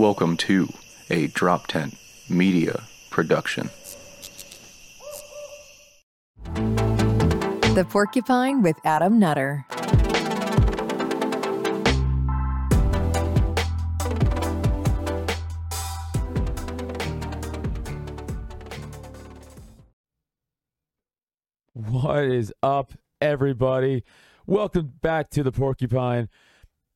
Welcome to a Drop Tent Media Production. The Porcupine with Adam Nutter. What is up, everybody? Welcome back to the Porcupine.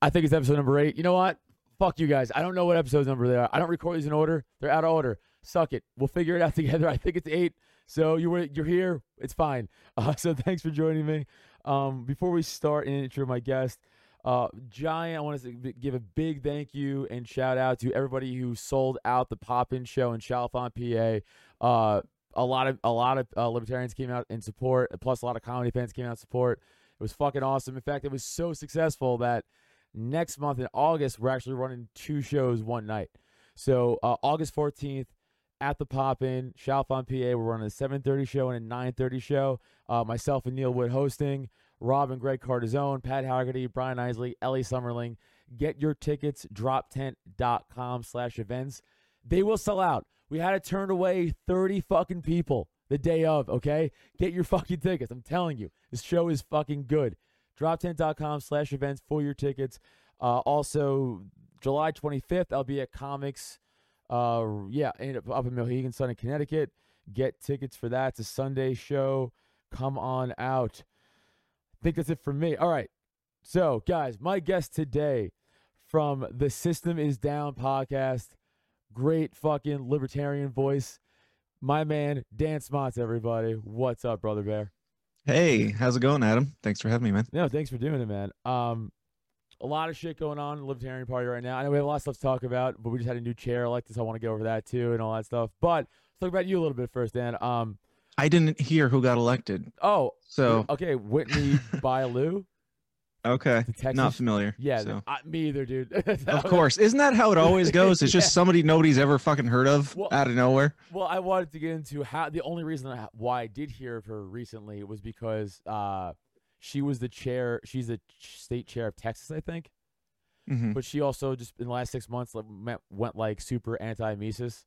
I think it's episode number eight. You know what? Fuck you guys. I don't know what episode number they are. I don't record these in order. They're out of order. Suck it. We'll figure it out together. I think it's eight. So you were you're here. It's fine. Uh, so thanks for joining me. Um, before we start and intro my guest, uh, Giant, I want to give a big thank you and shout out to everybody who sold out the Pop In show in Chalfont, PA. Uh, a lot of a lot of uh, libertarians came out in support, plus a lot of comedy fans came out in support. It was fucking awesome. In fact, it was so successful that next month in August we're actually running two shows one night. So uh, August 14th at the Pop In, Chalfont, PA, we're running a 7:30 show and a 9:30 show. Uh, myself and Neil Wood hosting. Rob and Greg Cardizone, Pat Haggerty, Brian Isley, Ellie Summerling. Get your tickets, droptent.com slash events. They will sell out. We had to turn away 30 fucking people the day of, okay? Get your fucking tickets. I'm telling you, this show is fucking good. Droptent.com slash events for your tickets. Uh, also, July 25th, I'll be at Comix, uh, yeah, up in Mohegan Sun in Connecticut. Get tickets for that. It's a Sunday show. Come on out. I think that's it for me. All right. So, guys, my guest today from the System is Down podcast great fucking libertarian voice. My man, Dan Smotz, everybody. What's up, brother bear? Hey, how's it going, Adam? Thanks for having me, man. No, thanks for doing it, man. Um, a lot of shit going on in the Libertarian Party right now. I know we have a lot of stuff to talk about, but we just had a new chair like this. I want to go over that too and all that stuff. But let's talk about you a little bit first, Dan. Um, I didn't hear who got elected. Oh, so okay, Whitney Bilyeu. Okay, not familiar. Yeah, so. uh, me either, dude. of course, isn't that how it always goes? It's just Yeah. somebody nobody's ever fucking heard of Well- out of nowhere. Well, I wanted to get into how the only reason I, why I did hear of her recently was because uh, she was the chair. She's the state chair of Texas, I think. Mhm. But she also just in the last six months like, went, went like super anti-Mises.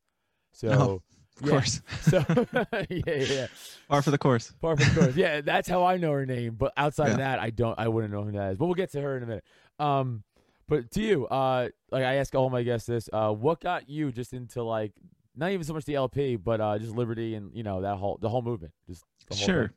So Oh, Of yeah. course, So yeah, yeah, par for the course. par for the course. Yeah, that's how I know her name. But outside of that, I don't. I wouldn't know who that is. But we'll get to her in a minute. Um, but to you, uh, like I ask all my guests this, uh, what got you just into like not even so much the LP, but uh, just liberty and you know that whole the whole movement, just whole Sure. thing.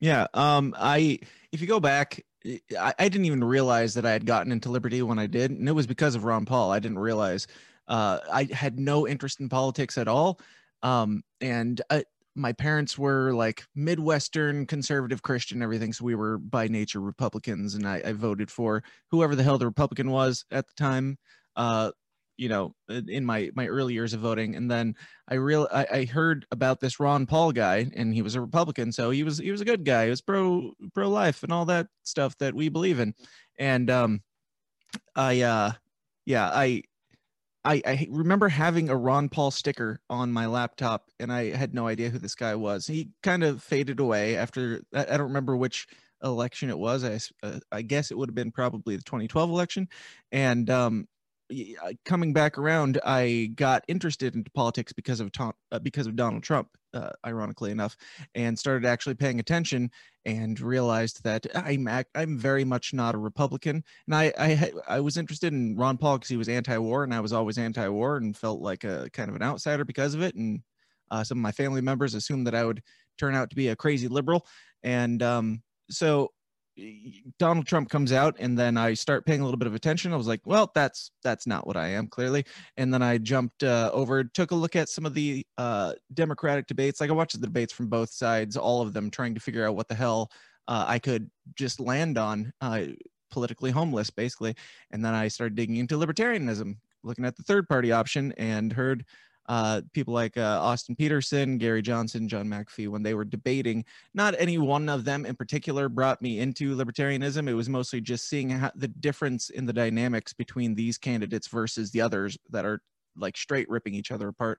Yeah. Um. I if you go back, I, I didn't even realize that I had gotten into liberty when I did, and it was because of Ron Paul. I didn't realize. Uh, I had no interest in politics at all. Um, and I, my parents were like Midwestern conservative Christian, everything. So we were by nature Republicans, and I, I voted for whoever the hell the Republican was at the time. Uh, you know, in my my early years of voting, and then I real I, I heard about this Ron Paul guy, and he was a Republican, so he was he was a good guy. He was pro pro life and all that stuff that we believe in, and um, I uh, yeah, I I, I remember having a Ron Paul sticker on my laptop, and I had no idea who this guy was. He kind of faded away after. I, don't remember which election it was. I uh, I guess it would have been probably the 2012 election, and um, coming back around, I got interested into politics because of Tom, uh, because of Donald Trump, uh, ironically enough, and started actually paying attention and realized that I'm I'm very much not a Republican, and I I, I was interested in Ron Paul because he was anti-war, and I was always anti-war, and felt like a kind of an outsider because of it, and uh, some of my family members assumed that I would turn out to be a crazy liberal, and um, so Donald Trump comes out, and then I start paying a little bit of attention. I was like, well, that's that's not what I am clearly, and then I jumped uh, over, took a look at some of the uh, Democratic debates. Like I watched the debates from both sides, all of them trying to figure out what the hell uh, I could just land on. Uh, politically homeless basically and then i started digging into libertarianism looking at the third party option and heard uh, people like uh, austin petersen gary johnson john mcafee when they were debating not any one of them in particular brought me into libertarianism. It was mostly just seeing how, the difference in the dynamics between these candidates versus the others that are like straight ripping each other apart.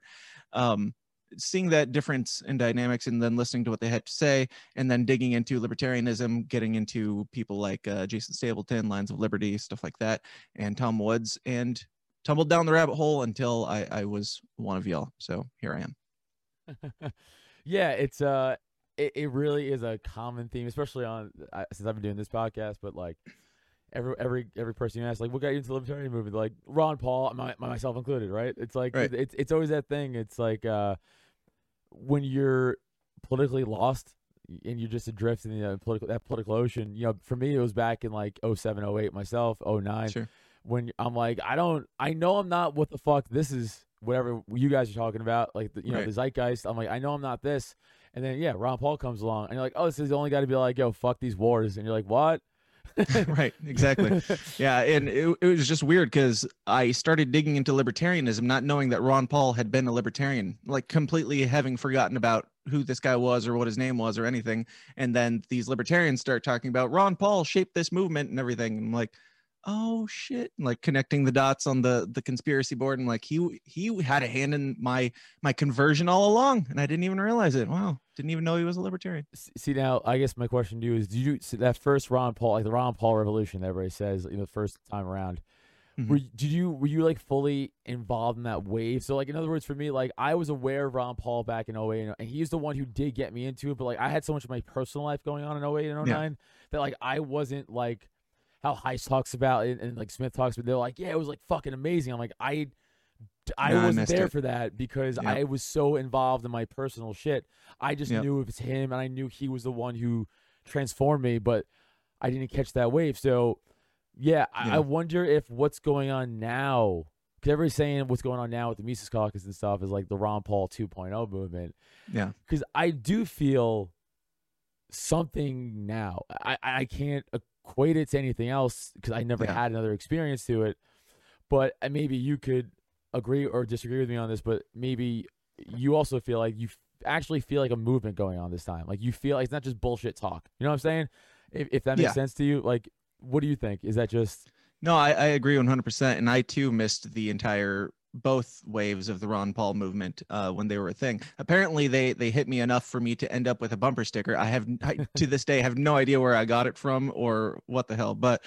Um, seeing that difference in dynamics and then listening to what they had to say and then digging into libertarianism getting into people like uh, jason stapleton lions of liberty stuff like that and tom woods and tumbled down the rabbit hole until I, I was one of y'all. So here I am. yeah, it's uh, it, it really is a common theme, especially on uh, since I've been doing this podcast. But like every every every person you ask, like, what got you into the libertarian movement? Like Ron Paul, my, myself included, right? It's like Right. it's it's always that thing. It's like uh, when you're politically lost and you're just adrift in the uh, political that political ocean. You know, for me, it was back in like 07, 08 myself, 09 Sure. When I'm like, I don't, I know I'm not what the fuck this is, whatever you guys are talking about, like the, you know Right. the zeitgeist. I'm like, I know I'm not this, and then yeah, Ron Paul comes along, and you're like, oh, this is the only guy to be like, yo, fuck these wars, and you're like, what? right. Exactly. Yeah, and it, it was just weird because I started digging into libertarianism, not knowing that Ron Paul had been a libertarian, like completely having forgotten about who this guy was or what his name was or anything. And then these libertarians start talking about Ron Paul shaped this movement and everything. And I'm like, oh shit! And, like connecting the dots on the the conspiracy board, and like he he had a hand in my my conversion all along, and I didn't even realize it. Wow, didn't even know he was a libertarian. See now, I guess my question to you is: Did you see that first Ron Paul, like the Ron Paul revolution that everybody says, you know, the first time around? Mhm. Were, did you were you like fully involved in that wave? So like in other words, for me, like I was aware of Ron Paul back in 08, and he's the one who did get me into it. But like I had so much of my personal life going on in 08 and 09 that like I wasn't like how Heise talks about it and like Smith talks about. They're like, yeah, it was like fucking amazing. I'm like, I I wasn't missed there it. for that because Yep. I was so involved in my personal shit. I just Yep. knew it was him, and I knew he was the one who transformed me, but I didn't catch that wave. So, yeah, I, Yeah. I wonder if what's going on now, because everybody's saying what's going on now with the Mises Caucus and stuff is like the Ron Paul 2.0 movement. Yeah. Because I do feel something now. I, I can't equate it to anything else because I never Yeah. had another experience to it. But uh, maybe you could agree or disagree with me on this, but maybe you also feel like you actually feel like a movement going on this time. Like you feel like it's not just bullshit talk. You know what I'm saying? If, if that makes Yeah. sense to you, like, what do you think? Is that just No, I, I agree 100%. And I too missed the entire both waves of the Ron Paul movement uh, when they were a thing. Apparently, they they hit me enough for me to end up with a bumper sticker. I have I, to this day have no idea where I got it from or what the hell. But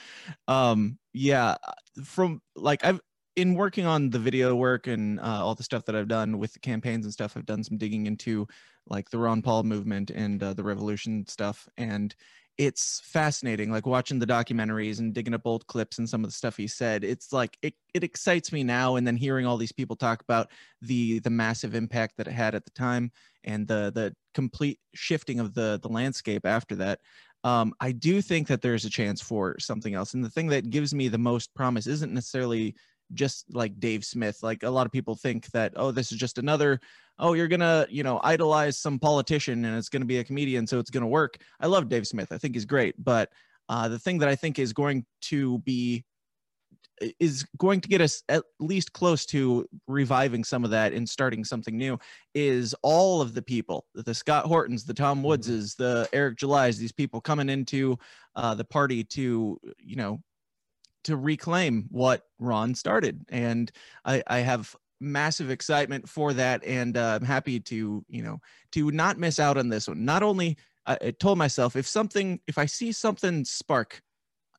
um, yeah, from like I've in working on the video work and uh, all the stuff that I've done with the campaigns and stuff. I've done some digging into like the Ron Paul movement and uh, the revolution stuff and it's fascinating like watching the documentaries and digging up old clips and some of the stuff he said. It's like it, it excites me now and then hearing all these people talk about the the massive impact that it had at the time and the the complete shifting of the the landscape after that um, i do think that there's a chance for something else. And the thing that gives me the most promise isn't necessarily just like dave smith. Like a lot of people think that oh this is just another oh you're gonna you know idolize some politician and it's gonna be a comedian so it's gonna work. I love dave smith. I think he's great but uh, the thing that i think is going to be is going to get us at least close to reviving some of that and starting something new is all of the people the scott hortons the tom woodses the eric julys these people coming into uh, the party to you know to reclaim what ron started. And i i have massive excitement for that and uh, i'm happy to you know to not miss out on this one. Not only I, I told myself if something if i see something spark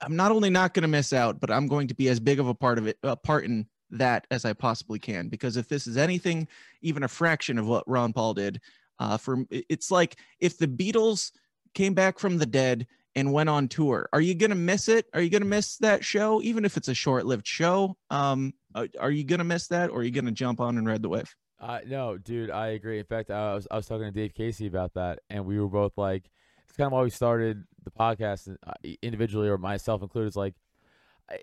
i'm not only not going to miss out but i'm going to be as big of a part of it a part in that as i possibly can. Because if this is anything even a fraction of what ron paul did uh, for it's like if the beatles came back from the dead and went on tour are you going to miss it? Are you going to miss that show? Even if it's a short-lived show um are, are you going to miss that or are you going to jump on and ride the wave Uh, no, dude, I agree. In fact, I was I was talking to Dave Casey about that, and we were both like, it's kind of why we started the podcast uh, individually, or myself included. It's like,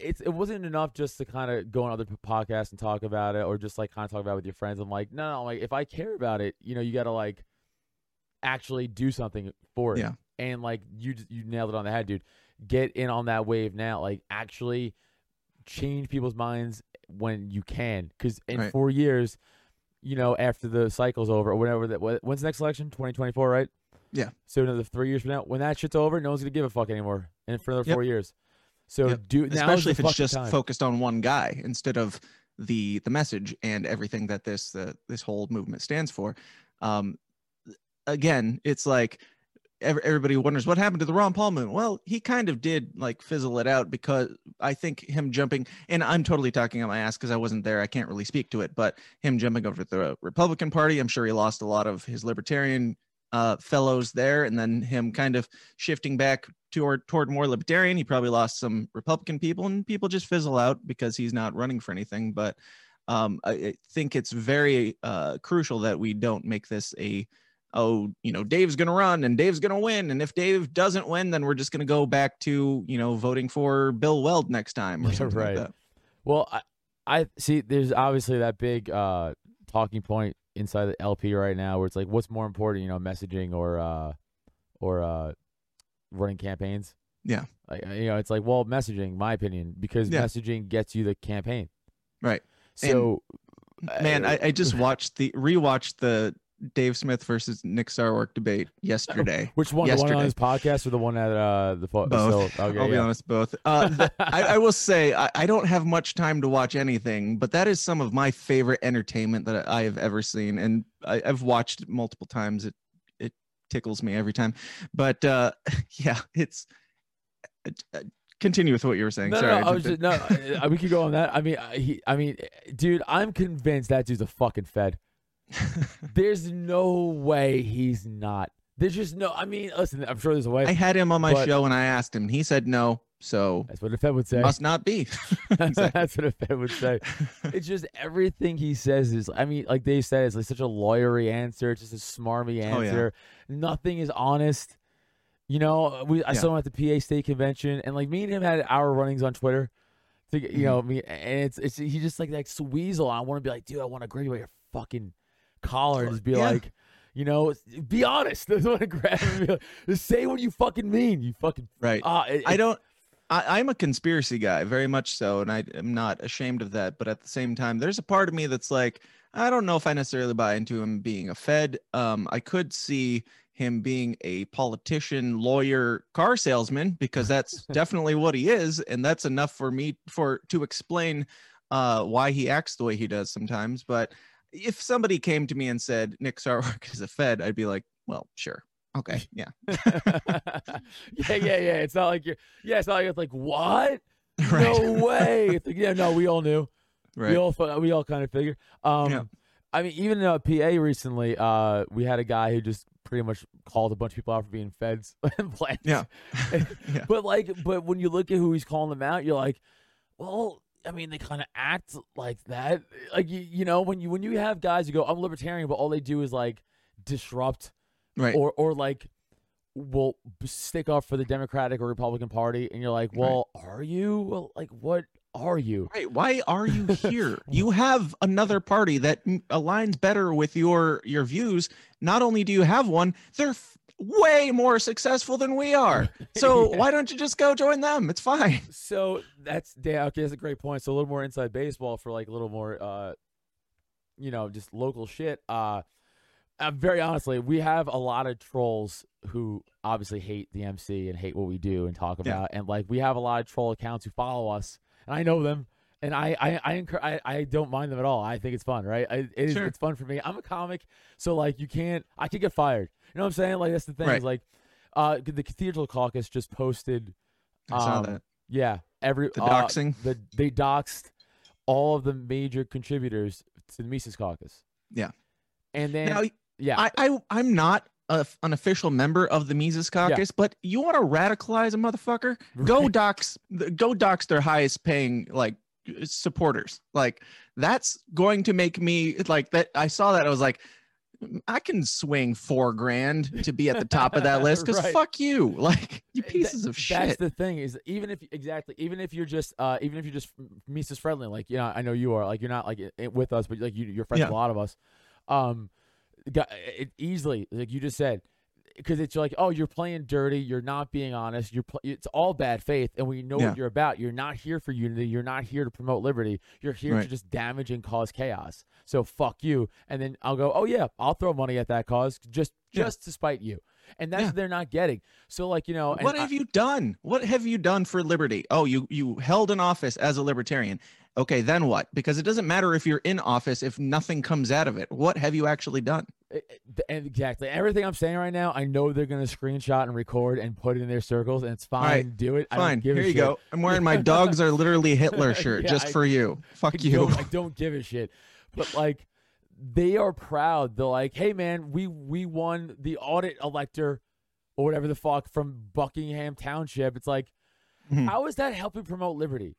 it's it wasn't enough just to kind of go on other podcasts and talk about it, or just like kind of talk about it with your friends. I'm like, no, no, like if I care about it, you know, you got to like actually do something for it. Yeah. And like you you nailed it on the head, dude. Get in on that wave now. Like actually change people's minds when you can, because in Right. four years you know, after the cycle's over or whatever that when's the next election? 2024, right? Yeah. So another 3 years from now, when that shit's over, no one's to give a fuck anymore. And for another Yep. 4 years. So Yep. do especially if it's just time. focused on one guy instead of the the message and everything that this uh, this whole movement stands for um again it's like everybody wonders what happened to the Ron Paul movement. Well, he kind of did like fizzle it out because I think him jumping, and I'm totally talking on my ass because I wasn't there. I can't really speak to it, but him jumping over the Republican Party, I'm sure he lost a lot of his libertarian uh, fellows there, and then him kind of shifting back toward toward more libertarian. He probably lost some Republican people, and people just fizzle out because he's not running for anything. But um, I, I think it's very uh, crucial that we don't make this a oh, you know, Dave's going to run and Dave's going to win. And if Dave doesn't win, then we're just going to go back to, you know, voting for Bill Weld next time or something right. like that. Well, I, I see. There's obviously that big uh, talking point inside the LP right now, where it's like, what's more important, you know, messaging or uh, or uh, running campaigns? Yeah. Like, uh, you know, it's like, well, messaging, my opinion, because Yeah. messaging gets you the campaign. Right. So, Man, uh, I, I just watched the rewatched the Dave Smith versus Nick Sarwark debate yesterday. which one? The one on yesterday. his podcast or the one at uh, the Both. So, okay, I'll be honest, both. Uh, th- I, I will say I, I don't have much time to watch anything, but that is some of my favorite entertainment that I have ever seen, and I, I've watched it multiple times. It it tickles me every time. But uh, yeah, it's. Uh, continue with what you were saying. No, Sorry, no, I was just, no. uh, we could go on that. I mean, uh, he, I mean, uh, dude, I'm convinced that dude's a fucking fed. There's no way he's not. There's just no. I mean, listen, I'm sure there's a way. I had him on my show and I asked him. He said no, so That's what a fed would say. must not be. That's what a fed would say. It's just everything he says is. I mean, like they said, it's like such a lawyery answer. It's just a smarmy Oh, yeah. answer. Nothing is honest. You know, we I Yeah. saw him at the PA State convention, and like me and him had our runnings on Twitter. To, you know, Mm-hmm. me and it's it's he just like that weasel. I want to be like, dude, I want to grab you by your fucking collar and just be Yeah. like, you know, be honest. I want to grab like, just say what you fucking mean. You fucking right. ah. it- I don't. I, I'm a conspiracy guy, very much so, and I am not ashamed of that. But at the same time, there's a part of me that's like, I don't know if I necessarily buy into him being a Fed. Um, I could see him being a politician, lawyer, car salesman because that's definitely what he is, and that's enough for me for to explain uh, why he acts the way he does sometimes. But if somebody came to me and said Nick Sarwark is a Fed, I'd be like, well, sure, okay, yeah, yeah, yeah, yeah. It's not like you're. Yeah, it's not like it's like what? right, No way. It's like, yeah, no, we all knew. right, We all fu- we all kind of figured. Um, Yeah. I mean, even in uh, PA recently, uh, we had a guy who just pretty much called a bunch of people out for being feds and plants. Yeah. Yeah. But like, but when you look at who he's calling them out, you're like, well, I mean, they kind of act like that. Like you, you know, when you when you have guys who go, I'm libertarian, but all they do is like disrupt right. or or like will stick up for the Democratic or Republican Party, and you're like, Right. well, are you? Well, like, what are you? Right. Why are you here? you have another party that aligns better with your your views. Not only do you have one, they're way more successful than we are. So Yeah. why don't you just go join them? It's fine. So that's yeah, okay, that's a great point. So a little more inside baseball for like a little more uh you know, just local shit. Uh uh, very honestly, we have a lot of trolls who obviously hate the MC and hate what we do and talk Yeah. about, and like we have a lot of troll accounts who follow us, and I know them, and I I I, encour- I, I don't mind them at all. I think it's fun, right? I, it is, Sure. it's fun for me. I'm a comic, so like you can't, I could get fired. You know what I'm saying? Like that's the thing. Right. Is like, uh, the Cathedral Caucus just posted I saw um, that. yeah, every The uh, doxing? the they doxed all of the major contributors to the Mises Caucus. Yeah. and then Now yeah, I, I I'm not a, an official member of the Mises Caucus, but you want to radicalize a motherfucker? Go dox go dox their highest paying like supporters. Like that's going to make me like that. I saw that I was like, "Mm, I can swing four grand to be at the top of that list because Right. fuck you, like you pieces of shit. That's the thing is even if exactly even if you're just uh even if you're just Mises friendly, like you know I know you are like you're not like with us, but like you you're friends with a lot of us. Um, it easily like you just said. Because it's like, oh, you're playing dirty. You're not being honest. You're pl- it's all bad faith, and we know Yeah. what you're about. You're not here for unity. You're not here to promote liberty. You're here to just damage and cause chaos. So fuck you. And then I'll go, oh yeah, I'll throw money at that cause just Yeah. just to spite you. and that's Yeah. what they're not getting. So like you know, what I- have you done? What have you done for liberty? Oh, you you held an office as a libertarian. Okay, then what? Because it doesn't matter if you're in office if nothing comes out of it. What have you actually done? Eh, eh, and exactly everything I'm saying right now, I know they're gonna screenshot and record and put it in their circles, and it's fine. right, do it. I don't Fine, give here you shit. go. I'm wearing my dogs are literally Hitler shirt Yeah, just I- for you. Fuck I you. I don't give a shit. But like, they are proud. They're like, hey man, we we won the audit elector or whatever the fuck from Buckingham Township. It's like, Mhm. how is that helping promote liberty?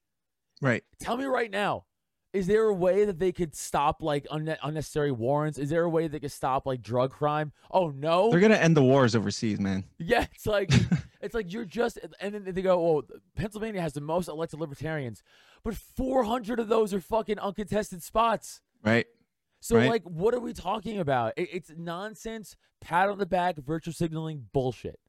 Right. Tell me right now. Is there a way that they could stop like unne- unnecessary warrants? Is there a way they could stop like drug crime? Oh no! They're gonna end the wars overseas, man. Yeah, it's like it's like you're just and then they go, "Oh, Pennsylvania has the most elected libertarians, but 400 of those are fucking uncontested spots." Right. So Right. like, what are we talking about? It, it's nonsense, pat on the back, virtue signaling bullshit.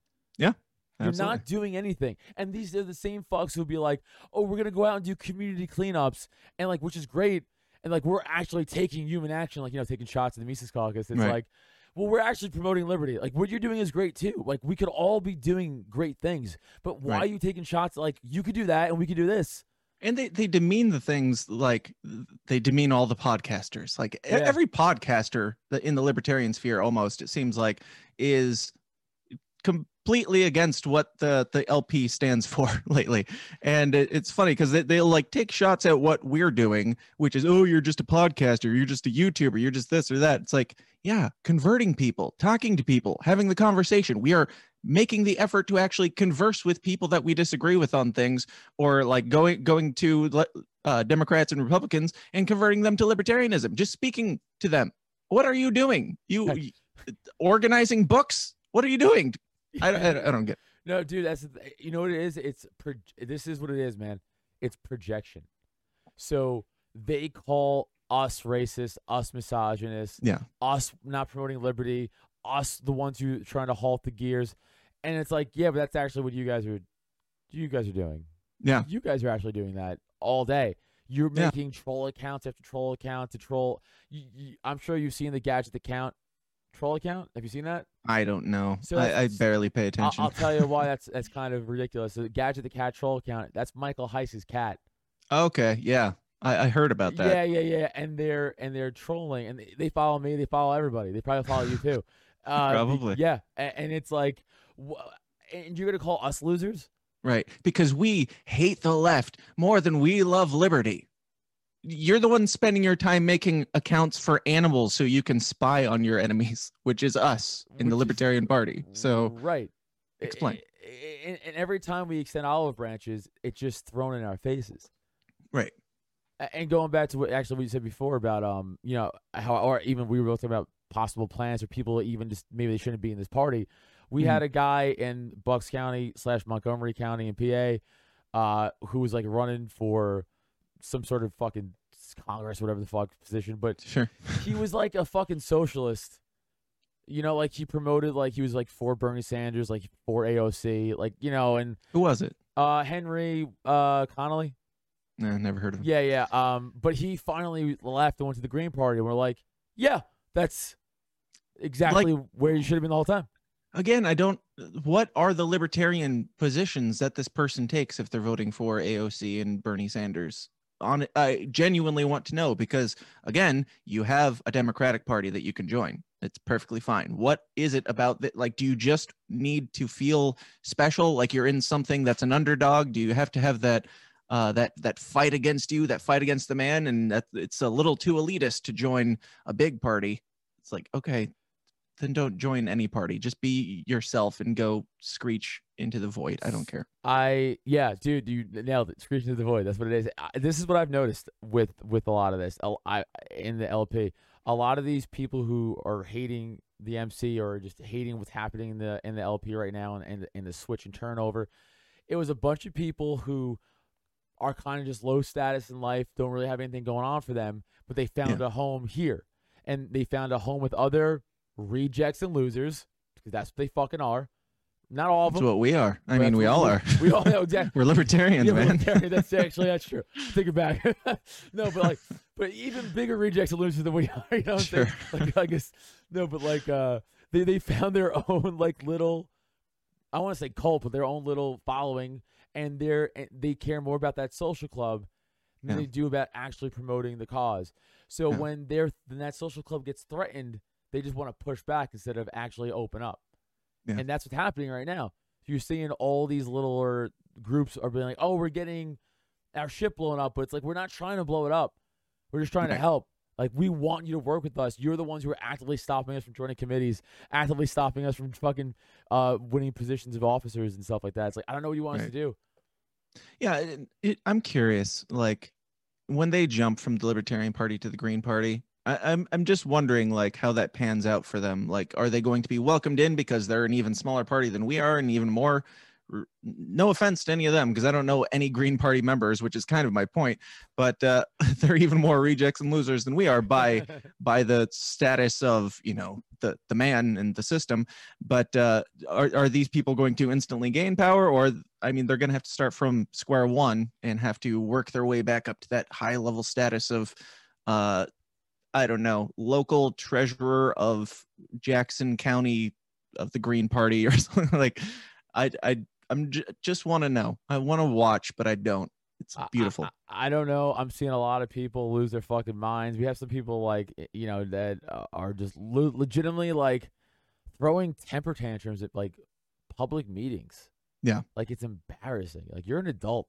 You're Absolutely. not doing anything, and these are the same fucks who'll be like, "Oh, we're gonna go out and do community cleanups," and like, which is great, and like, we're actually taking human action, like you know, taking shots at the Mises Caucus. It's Right. like, well, we're actually promoting liberty. Like, what you're doing is great too. Like, we could all be doing great things, but why Right. are you taking shots? Like, you could do that, and we could do this. and they, they demean the things like they demean all the podcasters like Yeah. every podcaster that in the libertarian sphere almost it seems like is completely against what the the lp stands for lately and it, it's funny because they, they'll like take shots at what we're doing which is oh you're just a podcaster you're just a youtuber you're just this or that it's like yeah converting people talking to people having the conversation we are making the effort to actually converse with people that we disagree with on things or like going going to uh, Democrats and Republicans and converting them to libertarianism. Just speaking to them. What are you doing? You organizing books? What are you doing? I, I, I don't get. No, dude, that's you know what it is. It's pro- this is what it is, man. It's projection. So they call us racist, us misogynist, Yeah. us not promoting liberty, us the ones who trying to halt the gears, and it's like, yeah, but that's actually what you guys are, you guys are doing. Yeah. You guys are actually doing that all day. You're Yeah. making troll accounts after troll account to troll. You, you, I'm sure you've seen the gadget account troll account. Have you seen that? I don't know. So I, I barely pay I'll, attention. I'll tell you why that's that's kind of ridiculous. So Gadget the cat troll account. That's Michael Heise's cat. okay. Yeah. I, I heard about that. Yeah, yeah, yeah. And they're and they're trolling, and they, they follow me. They follow everybody. They probably follow you too. Uh, Probably. Yeah, and, and it's like, wh- and you're gonna call us losers? Right. Because we hate the left more than we love liberty. You're the one spending your time making accounts for animals so you can spy on your enemies, which is us in the Which is- Libertarian Party. So right. Explain. And, and every time we extend olive branches, it's just thrown in our faces. right. And going back to what actually what you said before about um you know how or even we were both talking about possible plans or people even just maybe they shouldn't be in this party. We had a guy in Bucks County slash Montgomery County in PA, uh, who was like running for some sort of fucking Congress, whatever the fuck position, but Sure. he was like a fucking socialist. You know, like he promoted like he was like for Bernie Sanders, like for AOC, like you know, and Who was it? uh Henry uh Connolly. Never heard of him. Yeah, yeah. Um, but he finally left and went to the Green Party, and we're like, yeah, that's exactly where you should have been the whole time. Again, I don't. What are the libertarian positions that this person takes if they're voting for AOC and Bernie Sanders? On, I genuinely want to know because again, you have a Democratic Party that you can join. It's perfectly fine. What is it about that? Like, do you just need to feel special, like you're in something that's an underdog? Do you have to have that? Uh, that that fight against you, that fight against the man, and that it's a little too elitist to join a big party. It's like, okay, then don't join any party. Just be yourself and go screech into the void. I don't care. I yeah, dude, you nailed it. Screech into the void. That's what it is. I, this is what I've noticed with with a lot of this. I in the LP, a lot of these people who are hating the MC or just hating what's happening in the in the LP right now and and, and the switch and turnover. It was a bunch of people who are kind of just low status in life, don't really have anything going on for them, but they found a home here, and they found a home with other rejects and losers because that's what they fucking are. Not all of them. That's what we are. I mean, we all are. We all know exactly. We're libertarians, Yeah, man. Terry, that's actually that's true. Take it back. no, but like, but even bigger rejects and losers than we are. You know what I'm saying? Like, I guess no, but like, uh, they they found their own like little, I want to say cult, but their own little following, and they're and they care more about that social club than Yeah. they do about actually promoting the cause. So Yeah. when they're then that social club gets threatened, they just want to push back instead of actually open up. Yeah. And that's what's happening right now. You're seeing all these little groups are being like, "Oh, we're getting our ship blown up," but it's like we're not trying to blow it up. We're just trying to help. Like we want you to work with us. You're the ones who are actively stopping us from joining committees, actively stopping us from fucking uh, winning positions of officers and stuff like that. It's like I don't know what you want us to do. Yeah, it, it, I'm curious. Like when they jump from the Libertarian Party to the Green Party, I, I'm I'm just wondering like how that pans out for them. Like, are they going to be welcomed in because they're an even smaller party than we are, and even more? No offense to any of them, because I don't know any Green Party members, which is kind of my point. But uh, they're even more rejects and losers than we are by by the status of you know the the man and the system but uh are, are these people going to instantly gain power or i mean they're going to have to start from square one and have to work their way back up to that high level status of uh i don't know local treasurer of jackson county of the green party or something like i i i'm j- just want to know i want to watch but i don't it's I- I- beautiful I, I don't know. I'm seeing a lot of people lose their fucking minds. We have some people like you know that uh, are just le- legitimately like throwing temper tantrums at like public meetings. Yeah. like it's embarrassing. Like you're an adult.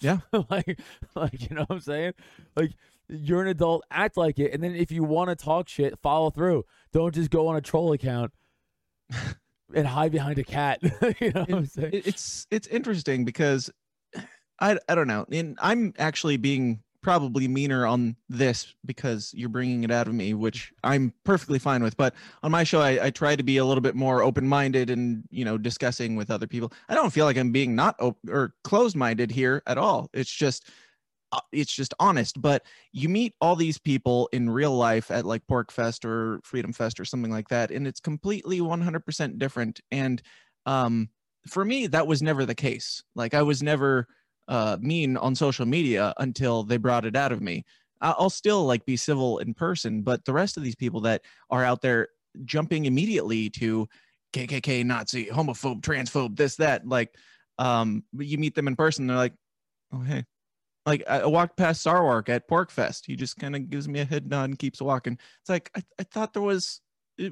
Yeah. like like you know what I'm saying? Like you're an adult, act like it, and then if you want to talk shit, follow through. Don't just go on a troll account and hide behind a cat. you know what I'm saying? it- it's it's interesting because I I don't know, and I'm actually being probably meaner on this because you're bringing it out of me, which I'm perfectly fine with. But on my show, I, I try to be a little bit more open-minded and you know discussing with other people. I don't feel like I'm being not op- or closed-minded here at all. It's just uh, it's just honest. But you meet all these people in real life at like PorcFest or Freedom Fest or something like that, and it's completely 100% different. And um, for me, that was never the case. Like I was never uh, mean on social media until they brought it out of me. I'll still like be civil in person, but the rest of these people that are out there jumping immediately to KKK, Nazi, homophobe, transphobe, this, that, like, um, you meet them in person, they're like, oh hey, like I walked past Sarwark at PorcFest. He just kind of gives me a head nod and keeps walking. It's like I, I thought there was.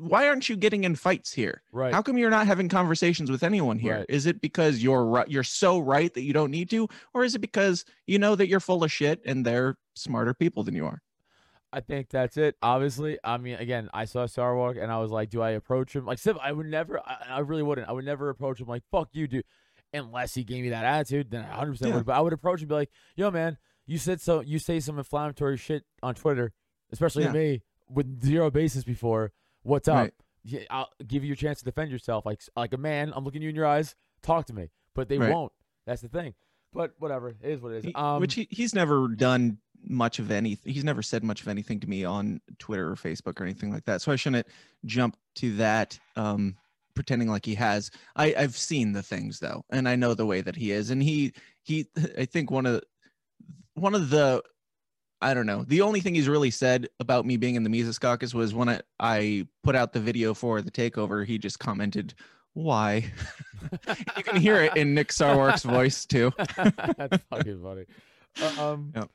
Why aren't you getting in fights here? right. How come you're not having conversations with anyone here? Is Right. it because you're right, you're so right that you don't need to, or is it because you know that you're full of shit and they're smarter people than you are? I think that's it. Obviously, I mean, again, I saw Sarwark and I was like, do I approach him? Like, I would never, I, I really wouldn't. I would never approach him like, fuck you, dude. Unless he gave me that attitude, then I 100% Yeah. would. But I would approach him and be like, yo, man, you said so, you say some inflammatory shit on Twitter, especially to Yeah. me, with zero basis before. What's up? Right. Yeah, I'll give you a chance to defend yourself. Like, like a man, I'm looking you in your eyes, talk to me. But they Right. won't. That's the thing. But whatever, it is what it is. Um, Which he, he's never done much of anything. He's never said much of anything to me on Twitter or Facebook or anything like that. So I shouldn't jump to that, um, pretending like he has. I, I've seen the things though, and I know the way that he is. And he he I think one of one of the I don't know. The only thing he's really said about me being in the Mises caucus was when I, I put out the video for the takeover, he just commented, Why? you can hear it in Nick Sarwark's voice too. that's fucking funny. Uh, Um, Yep.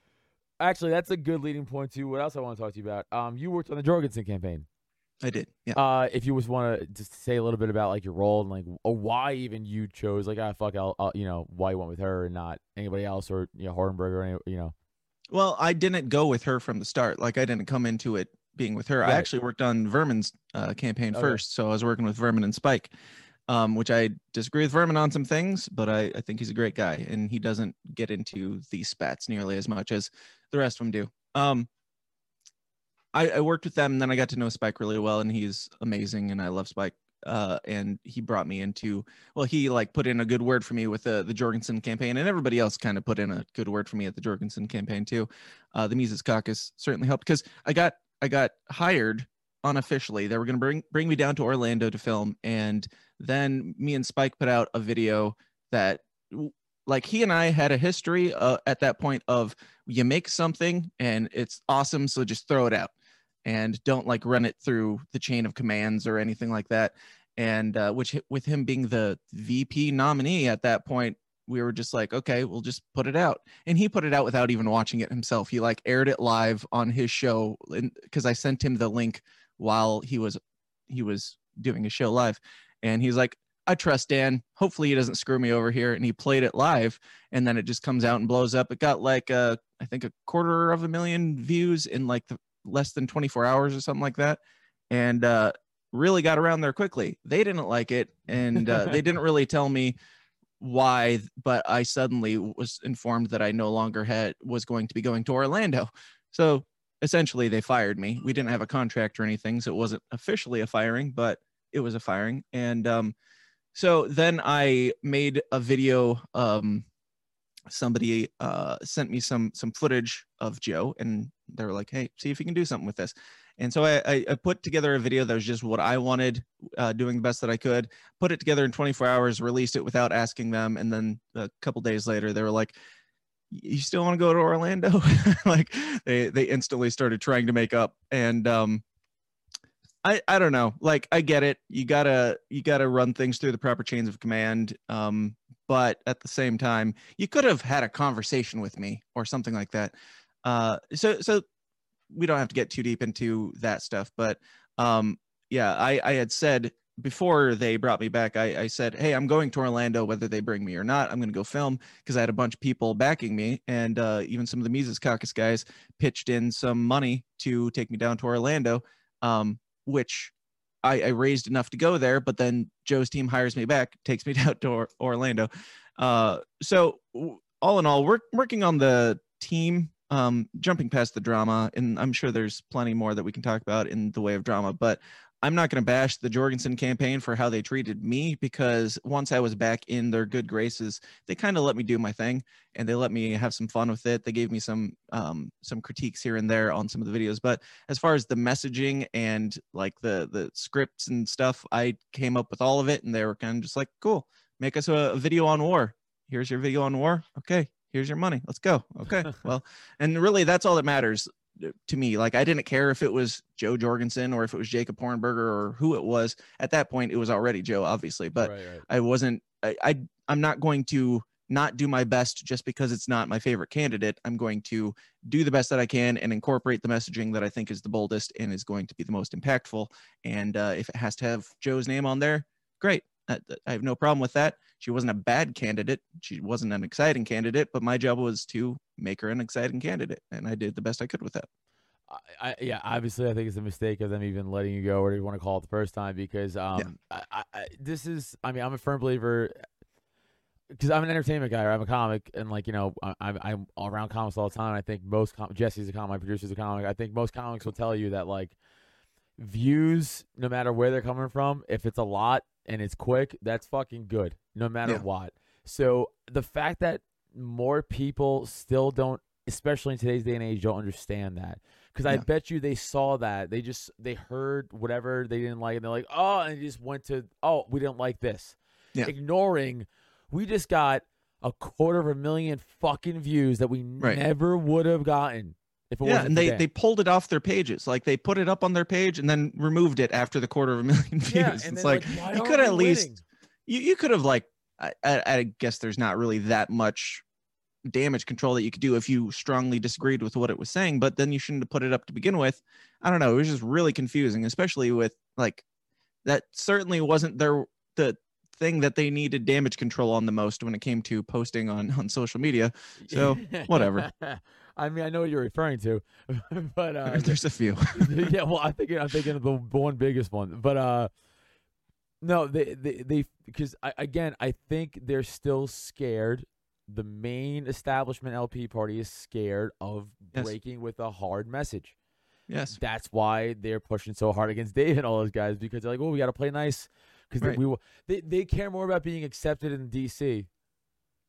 actually, that's a good leading point to what else I want to talk to you about. Um, you worked on the Jorgensen campaign. I did. Yeah. Uh, if you just want to just say a little bit about like your role and like or why even you chose like ah fuck I'll, I'll you know why you went with her and not anybody else or you know Hornberg or any you know Well, I didn't go with her from the start. Like I didn't come into it being with her. I actually worked on Vermin's uh, campaign Okay. first, so I was working with Vermin and Spike, um, which I disagree with Vermin on some things, but I, I think he's a great guy, and he doesn't get into these spats nearly as much as the rest of them do. Um, I, I worked with them, and then I got to know Spike really well, and he's amazing, and I love Spike. Uh, and he brought me into well, he like put in a good word for me with the the Jorgensen campaign, and everybody else kind of put in a good word for me at the Jorgensen campaign too. Uh, the Mises Caucus certainly helped because I got I got hired unofficially. They were going to bring bring me down to Orlando to film, and then me and Spike put out a video that like he and I had a history uh, at that point of you make something and it's awesome, so just throw it out. And don't like run it through the chain of commands or anything like that. And uh, which with him being the VP nominee at that point, we were just like, okay, we'll just put it out. And he put it out without even watching it himself. He like aired it live on his show because I sent him the link while he was he was doing a show live, and he's like, I trust Dan. Hopefully he doesn't screw me over here. And he played it live, and then it just comes out and blows up. It got like a, I think a quarter of a million views in like the, less than 24 hours or something like that, and uh, really got around there quickly. They didn't like it, and uh, they didn't really tell me why, but I suddenly was informed that I no longer had was going to be going to Orlando. So essentially, they fired me. We didn't have a contract or anything, so it wasn't officially a firing, but it was a firing, and um, so then I made a video. Um, somebody uh, sent me some some footage of Jo, and they were like, "Hey, see if you can do something with this." And so I, I, put together a video that was just what I wanted, uh, doing the best that I could. Put it together in 24 hours, released it without asking them, and then a couple days later, they were like, "You still want to go to Orlando?" like they they instantly started trying to make up, and um, I, I don't know. Like I get it. You gotta you gotta run things through the proper chains of command. Um, but at the same time, you could have had a conversation with me or something like that. Uh, so so we don't have to get too deep into that stuff. But um, yeah, I I had said before they brought me back, I, I said, hey, I'm going to Orlando whether they bring me or not. I'm going to go film because I had a bunch of people backing me, and uh, even some of the Mises Caucus guys pitched in some money to take me down to Orlando. Um, which I, I, raised enough to go there, but then Jo's team hires me back, takes me down to or- Orlando. Uh, so all in all, we're working on the team, um, jumping past the drama, and I'm sure there's plenty more that we can talk about in the way of drama. But I'm not going to bash the Jorgensen campaign for how they treated me because once I was back in their good graces, they kind of let me do my thing and they let me have some fun with it. They gave me some um, some critiques here and there on some of the videos, but as far as the messaging and like the the scripts and stuff, I came up with all of it, and they were kind of just like, "Cool, make us a, a video on war. Here's your video on war. Okay, here's your money. Let's go. Okay. well, and really that's all that matters to me. Like I didn't care if it was Jo Jorgensen or if it was Jacob Hornberger or who it was. At that point, it was already Jo, obviously. But right, right. I wasn't. I, I I'm not going to not do my best just because it's not my favorite candidate. I'm going to do the best that I can and incorporate the messaging that I think is the boldest and is going to be the most impactful. And uh, if it has to have Jo's name on there, great. I, I have no problem with that. She wasn't a bad candidate. She wasn't an exciting candidate, but my job was to make her an exciting candidate, and I did the best I could with that. I, I, yeah, obviously, I think it's a mistake of them even letting you go, or you want to call it the first time, because um, yeah. I, I, this is. I mean, I'm a firm believer because I'm an entertainment guy, or I'm a comic, and like you know, I, I'm around comics all the time. I think most com- Jesse's a comic, my producer's a comic. I think most comics will tell you that like views, no matter where they're coming from, if it's a lot and it's quick, that's fucking good, no matter yeah. what. So the fact that more people still don't, especially in today's day and age, don't understand that. Because yeah. I bet you they saw that they just they heard whatever they didn't like, and they're like, oh, and they just went to, oh, we didn't like this, yeah. ignoring. We just got a quarter of a million fucking views that we right. never would have gotten if it wasn't. yeah, and they, they pulled it off their pages. Like they put it up on their page and then removed it after the quarter of a million views. Yeah, it's like, like you could at least you, you could have like I, I, guess there's not really that much damage control that you could do if you strongly disagreed with what it was saying, but then you shouldn't have put it up to begin with. I don't know. It was just really confusing, especially with like that certainly wasn't their the thing that they needed damage control on the most when it came to posting on on social media. So whatever. I mean, I know what you're referring to, but uh, there's a few. yeah, well, I think I'm thinking of the one biggest one, but uh, no, they they they because I, again, I think they're still scared. The main establishment LP party is scared of yes. breaking with a hard message. Yes, that's why they're pushing so hard against Dave and all those guys because they're like, "Oh, we got to play nice," because right. we they they care more about being accepted in DC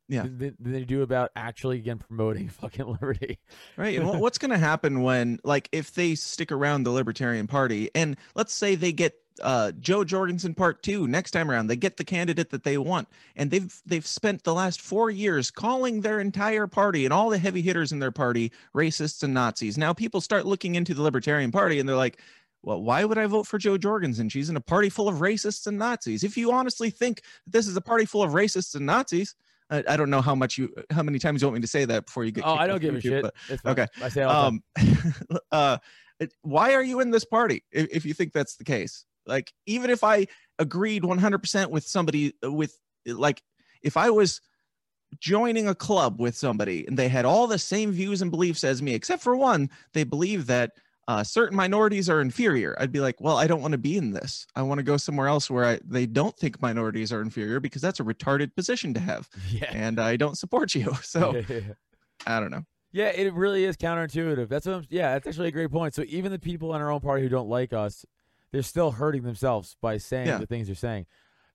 yeah than, than, they do about actually again promoting fucking liberty right and what's going to happen when like if they stick around the libertarian party and let's say they get uh, Jo Jorgensen part two next time around. They get the candidate that they want, and they've they've spent the last four years calling their entire party and all the heavy hitters in their party racists and Nazis. Now people start looking into the Libertarian Party, and they're like, well, why would I vote for Jo Jorgensen? She's in a party full of racists and Nazis. If you honestly think this is a party full of racists and Nazis, I, I don't know how much you, how many times you want me to say that before you get. Oh, I don't give a shit. but- It's okay. I say all um uh why are you in this party if, if you think that's the case like even if i agreed 100% with somebody uh, with like if i was joining a club with somebody and they had all the same views and beliefs as me except for one they believe that uh, certain minorities are inferior i'd be like well i don't want to be in this i want to go somewhere else where I, they don't think minorities are inferior because that's a retarded position to have yeah. and i don't support you so yeah. i don't know Yeah, it really is counterintuitive. That's what I'm, yeah, that's actually a great point. So even the people in our own party who don't like us, they're still hurting themselves by saying Yeah. the things they're saying.